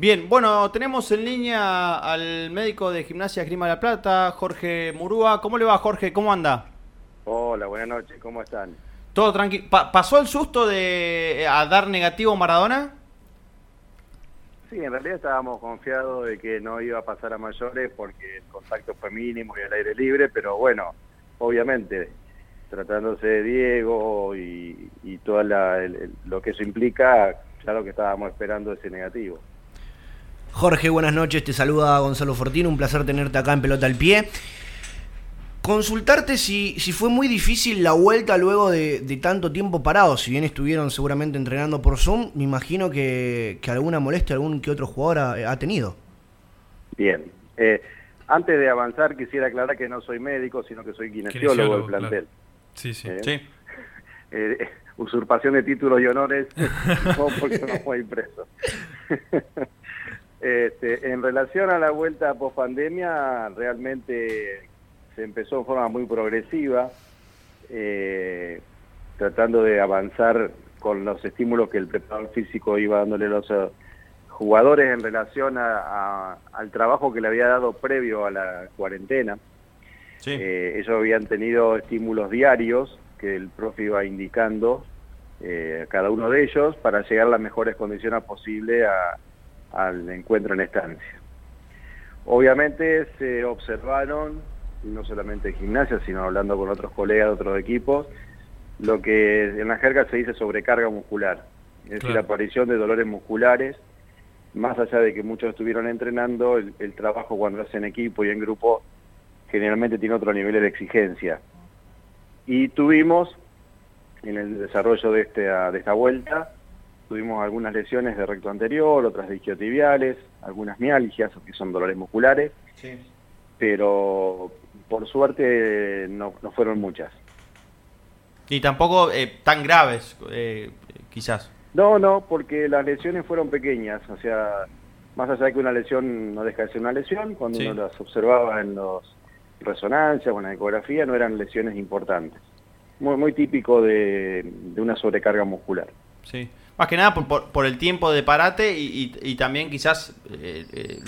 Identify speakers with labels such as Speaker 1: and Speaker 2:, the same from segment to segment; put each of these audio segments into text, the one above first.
Speaker 1: Bien, bueno, tenemos en línea al médico de Gimnasia Grima La Plata, Jorge Murúa. ¿Cómo le va, Jorge? ¿Cómo anda?
Speaker 2: Hola, buenas noches, ¿cómo están?
Speaker 1: Todo tranquilo. ¿Pasó el susto de a dar negativo Maradona?
Speaker 2: Sí, en realidad estábamos confiados de que no iba a pasar a mayores porque el contacto fue mínimo y al aire libre, pero bueno, obviamente, tratándose de Diego y, y todo lo que eso implica, claro que estábamos esperando ese negativo.
Speaker 3: Jorge, buenas noches, te saluda Gonzalo Fortino, un placer tenerte acá en Pelota al Pie. Consultarte si, si fue muy difícil la vuelta luego de, tanto tiempo parado, si bien estuvieron seguramente entrenando por Zoom, me imagino que, alguna molestia algún que otro jugador ha, tenido.
Speaker 2: Bien, eh, antes de avanzar quisiera aclarar que no soy médico, sino que soy kinesiólogo, del plantel.
Speaker 1: Sí, sí. Eh, sí.
Speaker 2: Eh, usurpación de títulos y honores, no porque no fue impreso. Este, en relación a la vuelta post pandemia, realmente se empezó en forma muy progresiva, eh, tratando de avanzar con los estímulos que el preparador físico iba dándole a los eh, jugadores en relación al trabajo que le había dado previo a la cuarentena. Eh, ellos habían tenido estímulos diarios que el profe iba indicando a cada uno de ellos para llegar a las mejores condiciones posibles a al encuentro en estancia. Obviamente se observaron, no solamente en gimnasia, sino hablando con otros colegas de otros equipos, lo que en la jerga se dice sobrecarga muscular, es decir, la aparición de dolores musculares, más allá de que muchos estuvieron entrenando, el, trabajo cuando hacen equipo y en grupo generalmente tiene otro nivel de exigencia. Y tuvimos, en el desarrollo de, este, de esta vuelta, tuvimos algunas lesiones de recto anterior, otras de isquiotibiales, algunas mialgias, que son dolores musculares, pero por suerte no, fueron muchas.
Speaker 1: Y tampoco eh, tan graves, eh, quizás.
Speaker 2: No, no, porque las lesiones fueron pequeñas, o sea, más allá de que una lesión no deja de ser una lesión, cuando uno las observaba en los resonancias o en la ecografía, no eran lesiones importantes. Muy, muy típico de, de una sobrecarga muscular.
Speaker 1: Sí. Más que nada por, el tiempo de parate y, también quizás eh, eh,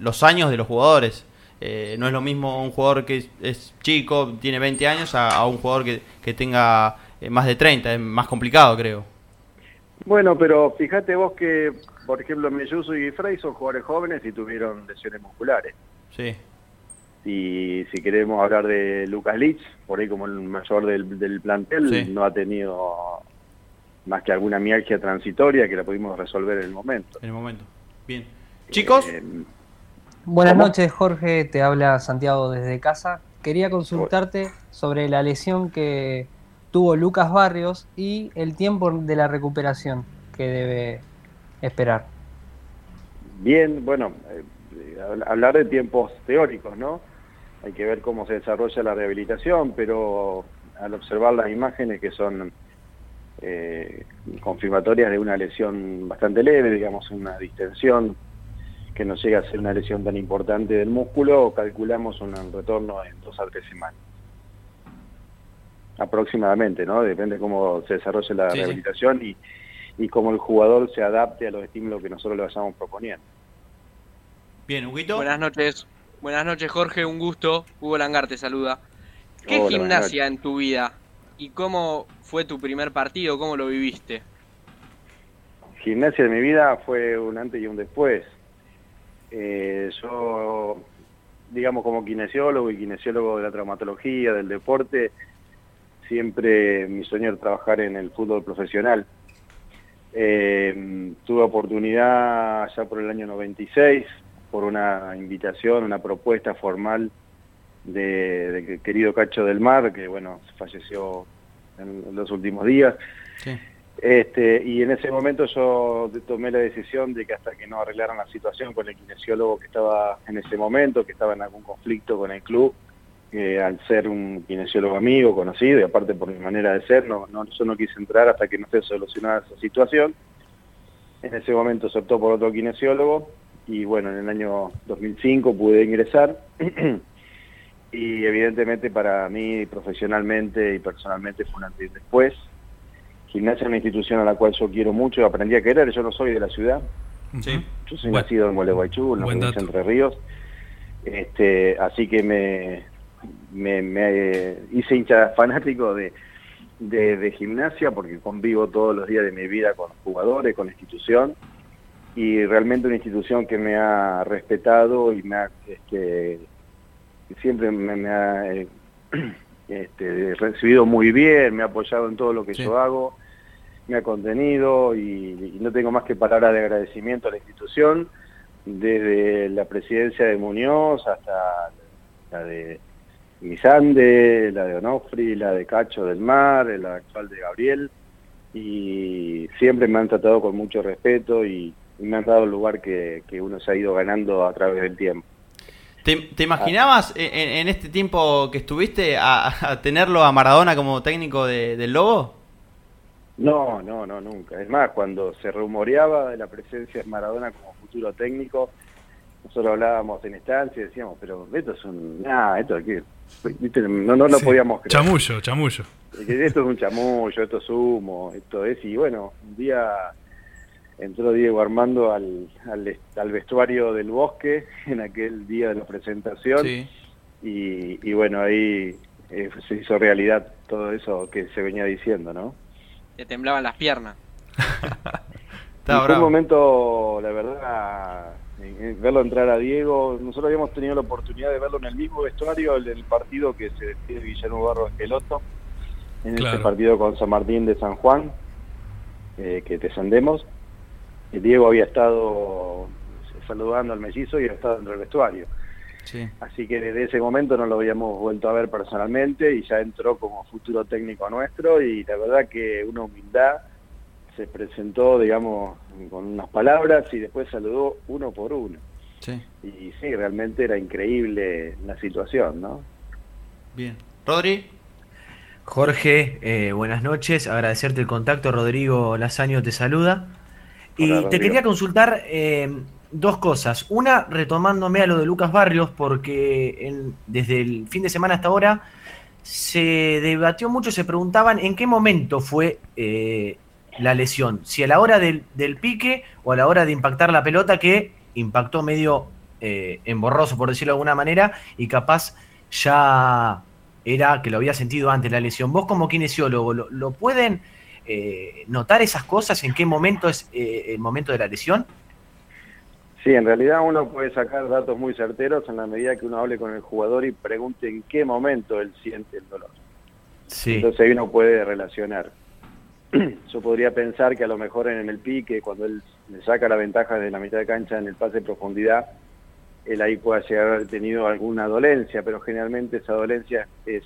Speaker 1: los, años de los jugadores. Eh, no es lo mismo un jugador que es, chico, tiene 20 años, a, un jugador que, tenga más de 30. Es más complicado, creo.
Speaker 2: Bueno, pero fíjate vos que, por ejemplo, Melluso y Frey son jugadores jóvenes y tuvieron lesiones musculares.
Speaker 1: Sí.
Speaker 2: Y si queremos hablar de Lucas Lich, por ahí como el mayor del, plantel, no ha tenido más que alguna mialgia transitoria que la pudimos resolver en el momento.
Speaker 1: En el momento. Bien. Chicos. Eh,
Speaker 4: Buenas noches, Jorge. Te habla Santiago desde casa. Quería consultarte sobre la lesión que tuvo Lucas Barrios y el tiempo de la recuperación que debe esperar.
Speaker 2: Bien, bueno, eh, hablar de tiempos teóricos, ¿no? Hay que ver cómo se desarrolla la rehabilitación, pero al observar las imágenes que son eh, confirmatorias de una lesión bastante leve, digamos una distensión que no llega a ser una lesión tan importante del músculo, calculamos un retorno en dos a tres semanas. Aproximadamente, ¿no? Depende cómo se desarrolle la rehabilitación Y, y cómo el jugador se adapte a los estímulos que nosotros le vayamos proponiendo.
Speaker 1: Bien, Huguito.
Speaker 5: Buenas noches. Buenas noches, Jorge. Un gusto. Hugo Langar te saluda. ¿Qué gimnasia en tu vida? ¿Y cómo fue tu primer partido? ¿Cómo lo viviste?
Speaker 2: Gimnasia de mi vida fue un antes y un después. Eh, yo, digamos, como kinesiólogo y kinesiólogo de la traumatología, del deporte, siempre mi sueño era trabajar en el fútbol profesional. Eh, tuve oportunidad ya por el año 96, por una invitación, una propuesta formal de, querido Cacho del Mar, que bueno, falleció en los últimos días. Este, y en ese momento yo tomé la decisión de que hasta que no arreglaran la situación con el kinesiólogo que estaba en ese momento, que estaba en algún conflicto con el club, eh, al ser un kinesiólogo amigo, conocido, y aparte por mi manera de ser, no, no, yo no quise entrar hasta que no esté solucionada esa situación. En ese momento se optó por otro kinesiólogo y bueno, en el año 2005 pude ingresar y evidentemente para mí profesionalmente y personalmente fue un antes y después. Gimnasia es una institución a la cual yo quiero mucho aprendí a querer, yo no soy de la ciudad, Yo soy nacido en Gualeguaychú, en la Entre Ríos. Este, así que me, me, hice hincha fanático de, de, gimnasia porque convivo todos los días de mi vida con jugadores, con la institución. Y realmente una institución que me ha respetado y me ha este, siempre me, ha eh, este, recibido muy bien, me ha apoyado en todo lo que yo hago, me ha contenido y, no tengo más que palabras de agradecimiento a la institución, desde la presidencia de Muñoz hasta la de Misande, la de Onofri, la de Cacho del Mar, la actual de Gabriel, y siempre me han tratado con mucho respeto y, me han dado el lugar que uno se ha ido ganando a través del tiempo.
Speaker 1: ¿Te, imaginabas en, este tiempo que estuviste a, tenerlo a Maradona como técnico del Lobo?
Speaker 2: No, no, no, nunca. Es más, cuando se rumoreaba de la presencia de Maradona como futuro técnico, nosotros hablábamos en estancia y decíamos, pero esto es un... Nah, esto aquí... No, no lo podíamos
Speaker 6: creer. Chamullo, chamullo.
Speaker 2: Esto es un chamullo, esto es humo, esto es... Y bueno, un día entró Diego Armando al, al, vestuario del bosque en aquel día de la presentación y, bueno, ahí eh, se hizo realidad todo eso que se venía diciendo, ¿no?
Speaker 5: Te temblaban las piernas.
Speaker 2: fue un momento, la verdad, verlo entrar a Diego. Nosotros habíamos tenido la oportunidad de verlo en el mismo vestuario del partido que se despide Guillermo Barro Esqueloto, en ese partido con San Martín de San Juan, eh, que descendemos. Diego había estado saludando al mellizo y había estado en el vestuario. Así que desde ese momento no lo habíamos vuelto a ver personalmente y ya entró como futuro técnico nuestro y la verdad que una humildad se presentó, digamos, con unas palabras y después saludó uno por uno. Y sí, realmente era increíble la situación, ¿no?
Speaker 1: Bien. Rodri.
Speaker 3: Jorge, eh, buenas noches. Agradecerte el contacto. Rodrigo Lazaño te saluda. Y te quería consultar eh, dos cosas. Una, retomándome a lo de Lucas Barrios, porque desde el fin de semana hasta ahora se debatió mucho, se preguntaban en qué momento fue eh, la lesión. Si a la hora del, pique o a la hora de impactar la pelota, que impactó medio eh, emborroso, por decirlo de alguna manera, y capaz ya era que lo había sentido antes la lesión. Vos como kinesiólogo, lo pueden eh, notar esas cosas? ¿En qué momento es eh, el momento de la lesión?
Speaker 2: Sí, en realidad uno puede sacar datos muy certeros en la medida que uno hable con el jugador y pregunte en qué momento él siente el dolor. Sí. Entonces ahí uno puede relacionar. Yo podría pensar que a lo mejor en el pique, cuando él le saca la ventaja de la mitad de cancha en el pase de profundidad, él ahí pueda llegar a haber tenido alguna dolencia, pero generalmente esa dolencia es,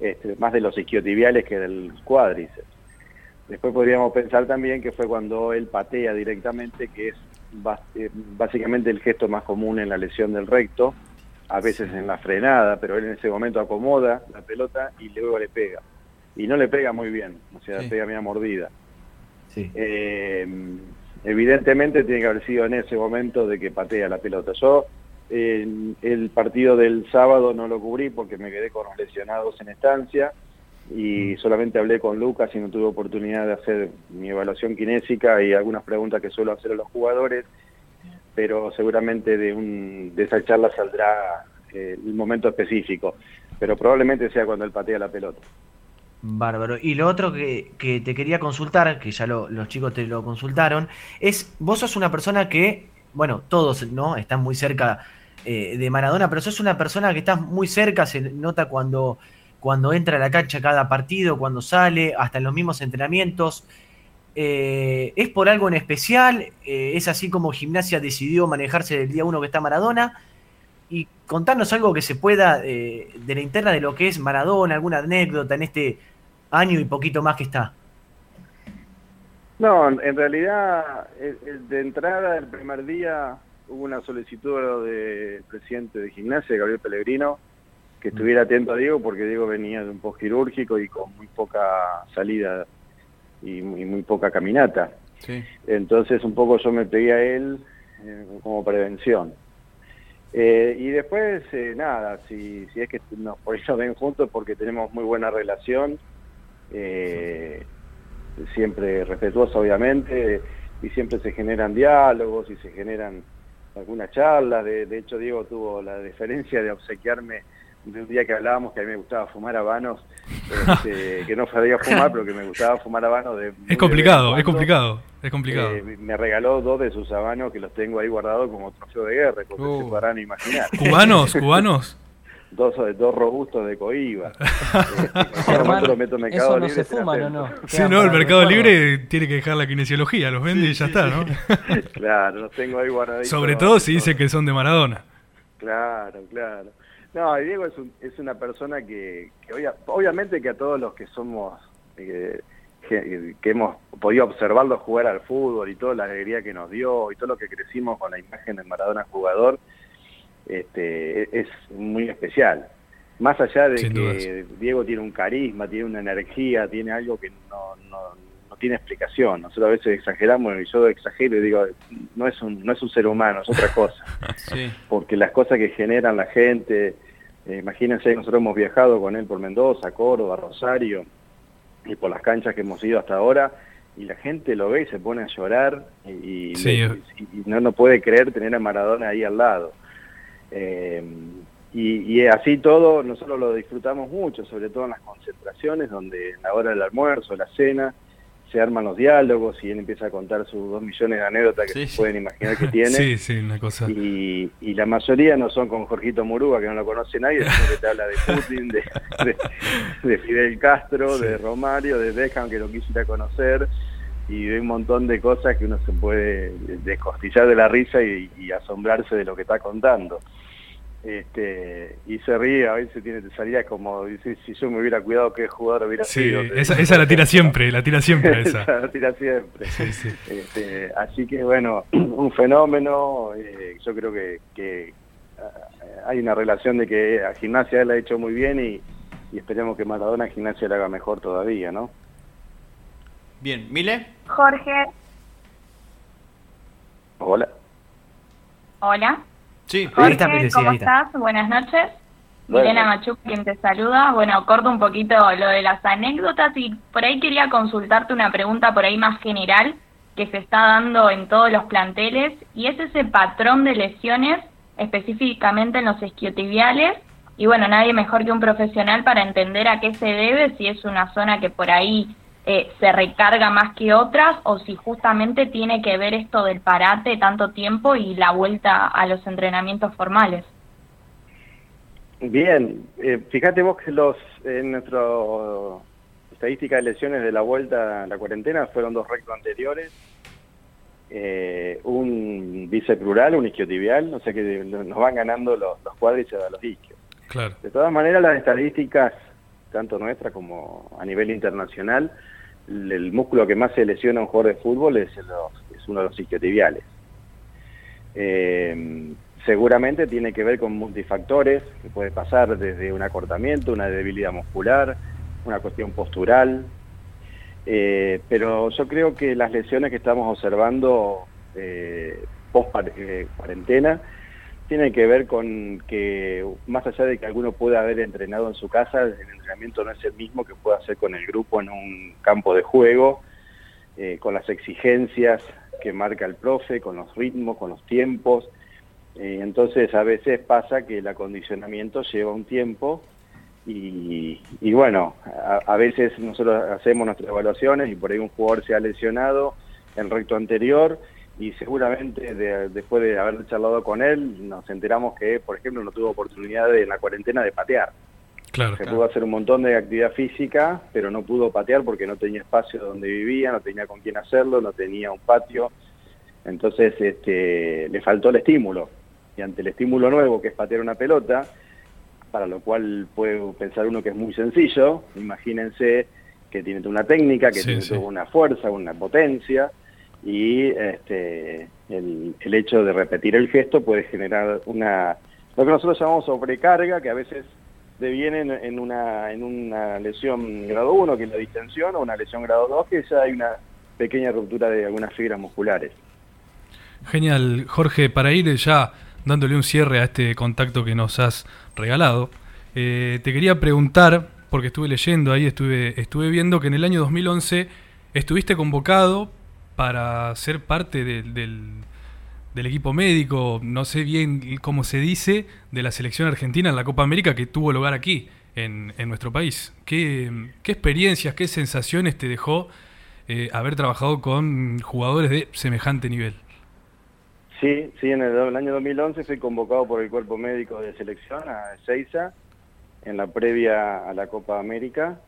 Speaker 2: este, más de los isquiotibiales que del cuádriceps. Después podríamos pensar también que fue cuando él patea directamente, que es eh, básicamente el gesto más común en la lesión del recto, a veces en la frenada, pero él en ese momento acomoda la pelota y luego le pega. Y no le pega muy bien, o sea, le pega media mordida. Eh, evidentemente tiene que haber sido en ese momento de que patea la pelota. Yo el partido del sábado no lo cubrí porque me quedé con los lesionados en estancia y solamente hablé con Lucas y no tuve oportunidad de hacer mi evaluación kinésica y algunas preguntas que suelo hacer a los jugadores, pero seguramente de, un, de esa charla saldrá eh, el momento específico, pero probablemente sea cuando él patea la pelota.
Speaker 3: Bárbaro. Y lo otro que, que te quería consultar, que ya los chicos te lo consultaron, es, vos sos una persona que, bueno, todos, ¿no? Están muy cerca eh, de Maradona, pero sos una persona que estás muy cerca, se nota cuando cuando entra a la cancha cada partido, cuando sale, hasta en los mismos entrenamientos. Eh, ¿Es por algo en especial? Eh, ¿Es así como Gimnasia decidió manejarse del día uno que está Maradona? Y contarnos algo que se pueda eh, de la interna de lo que es Maradona, alguna anécdota en este año y poquito más que está.
Speaker 2: No, en realidad, de entrada, el primer día hubo una solicitud del presidente de Gimnasia, Gabriel Pellegrino, que estuviera atento a Diego porque Diego venía de un post quirúrgico y con muy poca salida y muy, poca caminata. Entonces un poco yo me pegué a él eh, como prevención. Eh, y después, eh, nada, si, si es que nos por eso ven juntos porque tenemos muy buena relación, siempre respetuosa obviamente, y siempre se generan diálogos y se generan algunas charlas. De, de hecho, Diego tuvo la deferencia de obsequiarme de un día que hablábamos que a mí me gustaba fumar habanos, este, que no sabía fumar, pero que me gustaba fumar habanos. De,
Speaker 6: es complicado, es complicado, es complicado. Eh,
Speaker 2: me regaló dos de sus habanos que los tengo ahí guardados como trofeo de guerra, como se uh. podrán imaginar.
Speaker 6: ¿Cubanos? ¿Cubanos?
Speaker 2: dos, dos robustos de coiba.
Speaker 6: eso no se fuma, ¿no? no? Sí, no, el Mercado Libre tiene que dejar la kinesiología, los vende y ya está, ¿no?
Speaker 2: claro, los tengo ahí guardaditos.
Speaker 6: Sobre todo si dice que son de Maradona.
Speaker 2: Claro, claro. No, Diego es, es una persona que, obviamente que a todos los que somos, eh, que, hemos podido observarlo jugar al fútbol y toda la alegría que nos dio y todo lo que crecimos con la imagen de Maradona jugador, este, es muy especial. Más allá de que Diego tiene un carisma, tiene una energía, tiene algo que no, no, tiene explicación. Nosotros a veces exageramos y yo exagero y digo, no es un, no es un ser humano, es otra cosa. Porque las cosas que generan la gente, eh, imagínense, nosotros hemos viajado con él por Mendoza, Córdoba, Rosario y por las canchas que hemos ido hasta ahora y la gente lo ve y se pone a llorar y, no, no puede creer tener a Maradona ahí al lado. Eh, y, así todo, nosotros lo disfrutamos mucho, sobre todo en las concentraciones, donde en la hora del almuerzo, la cena, se arman los diálogos y él empieza a contar sus dos millones de anécdotas que se pueden imaginar que tiene.
Speaker 6: Sí, sí, una cosa.
Speaker 2: Y, la mayoría no son con Jorgito Murúa, que no lo conoce nadie, sino que te habla de Putin, de, Fidel Castro, de Romario, de Beckham, que lo quisiera conocer, y de un montón de cosas que uno se puede descostillar de la risa y asombrarse de lo que está contando este, y se ríe, a veces tiene salida como dice, si yo me hubiera cuidado qué jugador hubiera sido.
Speaker 6: Esa, esa la tira siempre, la tira siempre esa.
Speaker 2: la tira siempre. Este, así que bueno, un fenómeno, eh, yo creo que, que, ah, hay una relación de que a Gimnasia él ha hecho muy bien y, y esperemos que Maradona a Gimnasia le haga mejor todavía, ¿no?
Speaker 1: Bien, Mile.
Speaker 7: Jorge.
Speaker 2: Hola.
Speaker 7: Hola.
Speaker 1: Sí,
Speaker 7: Jorge, ¿cómo estás? Buenas noches. Milena Machuc, quien te saluda. Bueno, corto un poquito lo de las anécdotas y por ahí quería consultarte una pregunta por ahí más general que se está dando en todos los planteles y es ese patrón de lesiones específicamente en los isquiotibiales y bueno, nadie mejor que un profesional para entender a qué se debe, si es una zona que por ahí eh, se recarga más que otras o si justamente tiene que ver esto del parate tanto tiempo y la vuelta a los entrenamientos formales.
Speaker 2: Bien, eh, fíjate vos que los en nuestra estadística de lesiones de la vuelta a la cuarentena fueron dos rectos anteriores, eh, un bicep un isquiotibial, o sea que nos van ganando los, los cuádriceps a los isquios. De todas maneras, las estadísticas, tanto nuestras como a nivel internacional, el músculo que más se lesiona a un jugador de fútbol es, uno de los isquiotibiales. Eh, seguramente tiene que ver con multifactores, que puede pasar desde un acortamiento, una debilidad muscular, una cuestión postural, eh, pero yo creo que las lesiones que estamos observando eh, post cuarentena tiene que ver con que, más allá de que alguno pueda haber entrenado en su casa, el entrenamiento no es el mismo que pueda hacer con el grupo en un campo de juego, eh, con las exigencias que marca el profe, con los ritmos, con los tiempos. Eh, entonces a veces pasa que el acondicionamiento lleva un tiempo y, bueno, a, veces nosotros hacemos nuestras evaluaciones y por ahí un jugador se ha lesionado en recto anterior y seguramente después de haber charlado con él nos enteramos que, por ejemplo, no tuvo oportunidad de, en la cuarentena de patear.
Speaker 6: Claro,
Speaker 2: se pudo hacer un montón de actividad física, pero no pudo patear porque no tenía espacio donde vivía, no tenía con quién hacerlo, no tenía un patio. Entonces este, le faltó el estímulo. Y ante el estímulo nuevo, que es patear una pelota, para lo cual puede pensar uno que es muy sencillo, imagínense que tiene una técnica, que tiene una fuerza, una potencia, y este, el, hecho de repetir el gesto puede generar una lo que nosotros llamamos sobrecarga, que a veces deviene en, una, en una lesión grado 1, que es la distensión, o una lesión grado 2, que ya hay una pequeña ruptura de algunas fibras musculares.
Speaker 6: Genial, Jorge, para ir ya dándole un cierre a este contacto que nos has regalado, eh, te quería preguntar, porque estuve leyendo ahí, estuve, estuve viendo que en el año 2011 estuviste convocado para ser parte del, del, equipo médico, no sé bien cómo se dice, de la selección argentina en la Copa América que tuvo lugar aquí, en, en nuestro país. ¿Qué, ¿Qué, experiencias, qué sensaciones te dejó eh, haber trabajado con jugadores de semejante nivel?
Speaker 2: Sí, sí, en el, año 2011 fui convocado por el cuerpo médico de selección a Seiza en la previa a la Copa América.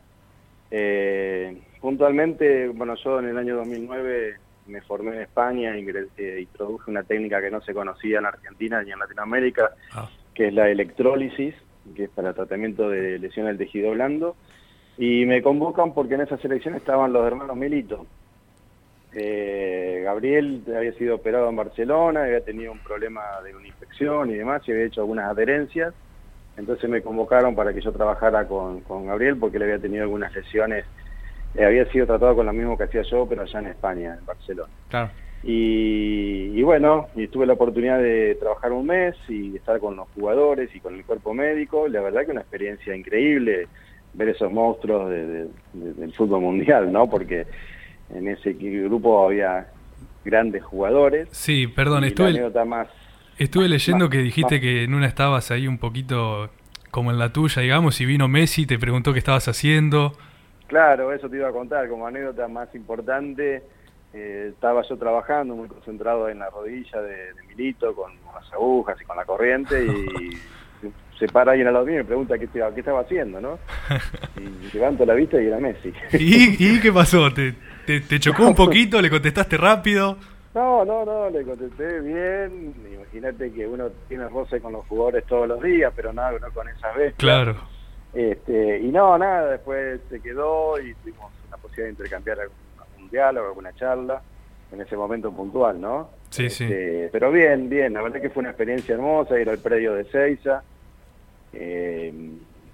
Speaker 2: Eh, puntualmente, bueno, yo en el año 2009 me formé en España eh, introduje una técnica que no se conocía en Argentina ni en Latinoamérica, ah. que es la electrólisis, que es para tratamiento de lesiones del tejido blando. Y me convocan porque en esa selección estaban los hermanos Milito. Eh, Gabriel había sido operado en Barcelona, había tenido un problema de una infección y demás, y había hecho algunas adherencias. Entonces me convocaron para que yo trabajara con, con Gabriel porque él había tenido algunas lesiones. Eh, había sido tratado con lo mismo que hacía yo, pero allá en España, en Barcelona.
Speaker 1: Claro.
Speaker 2: Y, y, bueno, y tuve la oportunidad de trabajar un mes y estar con los jugadores y con el cuerpo médico. La verdad que una experiencia increíble ver esos monstruos del fútbol mundial, ¿no? Porque en ese grupo había grandes jugadores.
Speaker 6: Sí, perdón, estuve, más, estuve leyendo que dijiste que en una estabas ahí un poquito como en la tuya, digamos, y vino Messi, te preguntó qué estabas haciendo.
Speaker 2: Claro, eso te iba a contar, como anécdota más importante, eh, estaba yo trabajando muy concentrado en la rodilla de, de Milito con las agujas y con la corriente y se para alguien al lado mío y me pregunta qué, qué estaba haciendo, ¿no? Y levanto la vista y era Messi.
Speaker 6: ¿Y, qué pasó? ¿Te, te, chocó un poquito? ¿Le contestaste rápido?
Speaker 2: No, no, no, le contesté bien. Imagínate que uno tiene roce con los jugadores todos los días, pero nada, uno con esa vez.
Speaker 6: Claro.
Speaker 2: Este, y no, nada, después se quedó y tuvimos la posibilidad de intercambiar algún, diálogo, alguna charla en ese momento puntual, ¿no?
Speaker 6: Sí, sí.
Speaker 2: Este, pero bien, bien, la verdad que fue una experiencia hermosa ir al predio de Seiza eh,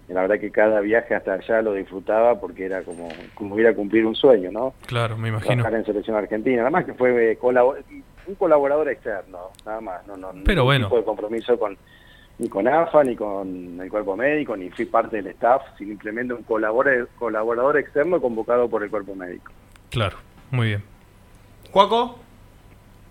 Speaker 2: la verdad que cada viaje hasta allá lo disfrutaba porque era como, como ir a cumplir un sueño, ¿no?
Speaker 6: Claro, me imagino.
Speaker 2: Trabajar en selección argentina, nada más que fue un colaborador externo, nada más, no, no,
Speaker 6: Pero bueno.
Speaker 2: tipo de compromiso con ni con AFA, ni con el cuerpo médico, ni fui parte del staff, simplemente un colaborador, colaborador externo convocado por el cuerpo médico.
Speaker 6: Claro, muy bien.
Speaker 1: Juaco.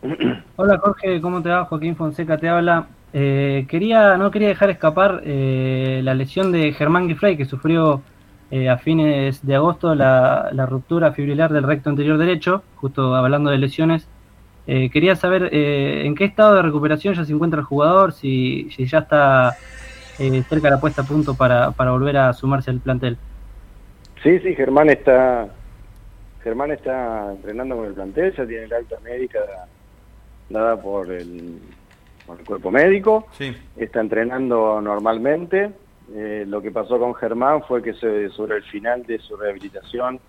Speaker 4: Hola Jorge, ¿cómo te va? Joaquín Fonseca te habla. Eh, quería, no quería dejar escapar eh, la lesión de Germán Giffrey, que sufrió eh, a fines de agosto la, ruptura fibrilar del recto anterior derecho, justo hablando de lesiones. Quería saber en qué estado de recuperación ya se encuentra el jugador, si, ya está cerca de la puesta a punto para, para volver a sumarse al plantel.
Speaker 2: Sí, sí, Germán está Germán está entrenando con el plantel, ya tiene la alta médica dada por el con el cuerpo médico, está entrenando normalmente. Eh, lo que pasó con Germán fue que sobre el final de su rehabilitación,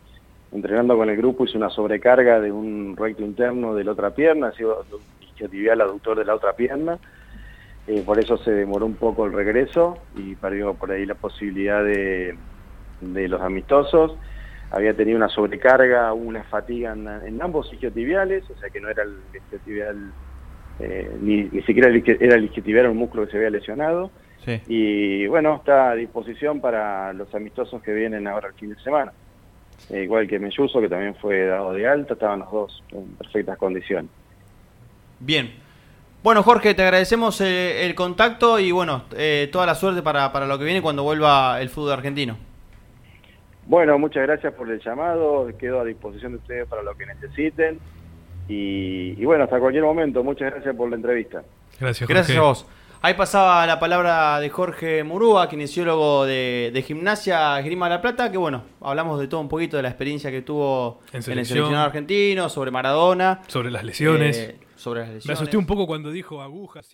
Speaker 2: entrenando con el grupo, hizo una sobrecarga de un recto interno de la otra pierna, ha sido isquiotibial aductor de la otra pierna. Eh, por eso se demoró un poco el regreso y perdió por ahí la posibilidad de, los amistosos. Había tenido una sobrecarga, una fatiga en, en ambos isquiotibiales, o sea que no era el isquiotibial eh, ni, ni, siquiera era el isquiotibial un músculo que se había lesionado. Y bueno, está a disposición para los amistosos que vienen ahora el fin de semana. Eh, igual que Melluso, que también fue dado de alta, estaban los dos en perfectas condiciones.
Speaker 1: Bien. Bueno, Jorge, te agradecemos eh, el contacto y bueno, toda la suerte para, para lo que viene cuando vuelva el fútbol argentino.
Speaker 2: Bueno, muchas gracias por el llamado, quedo a disposición de ustedes para lo que necesiten. Y, bueno, hasta cualquier momento. Muchas gracias por la entrevista.
Speaker 6: Gracias,
Speaker 1: Gracias a vos. Ahí pasaba la palabra de Jorge Murúa, kinesiólogo de, de gimnasia Grima La Plata, que bueno, hablamos de todo un poquito de la experiencia que tuvo en, el seleccionado argentino, sobre Maradona.
Speaker 6: Sobre las lesiones. Eh,
Speaker 1: sobre las lesiones.
Speaker 6: Me asusté un poco cuando dijo agujas.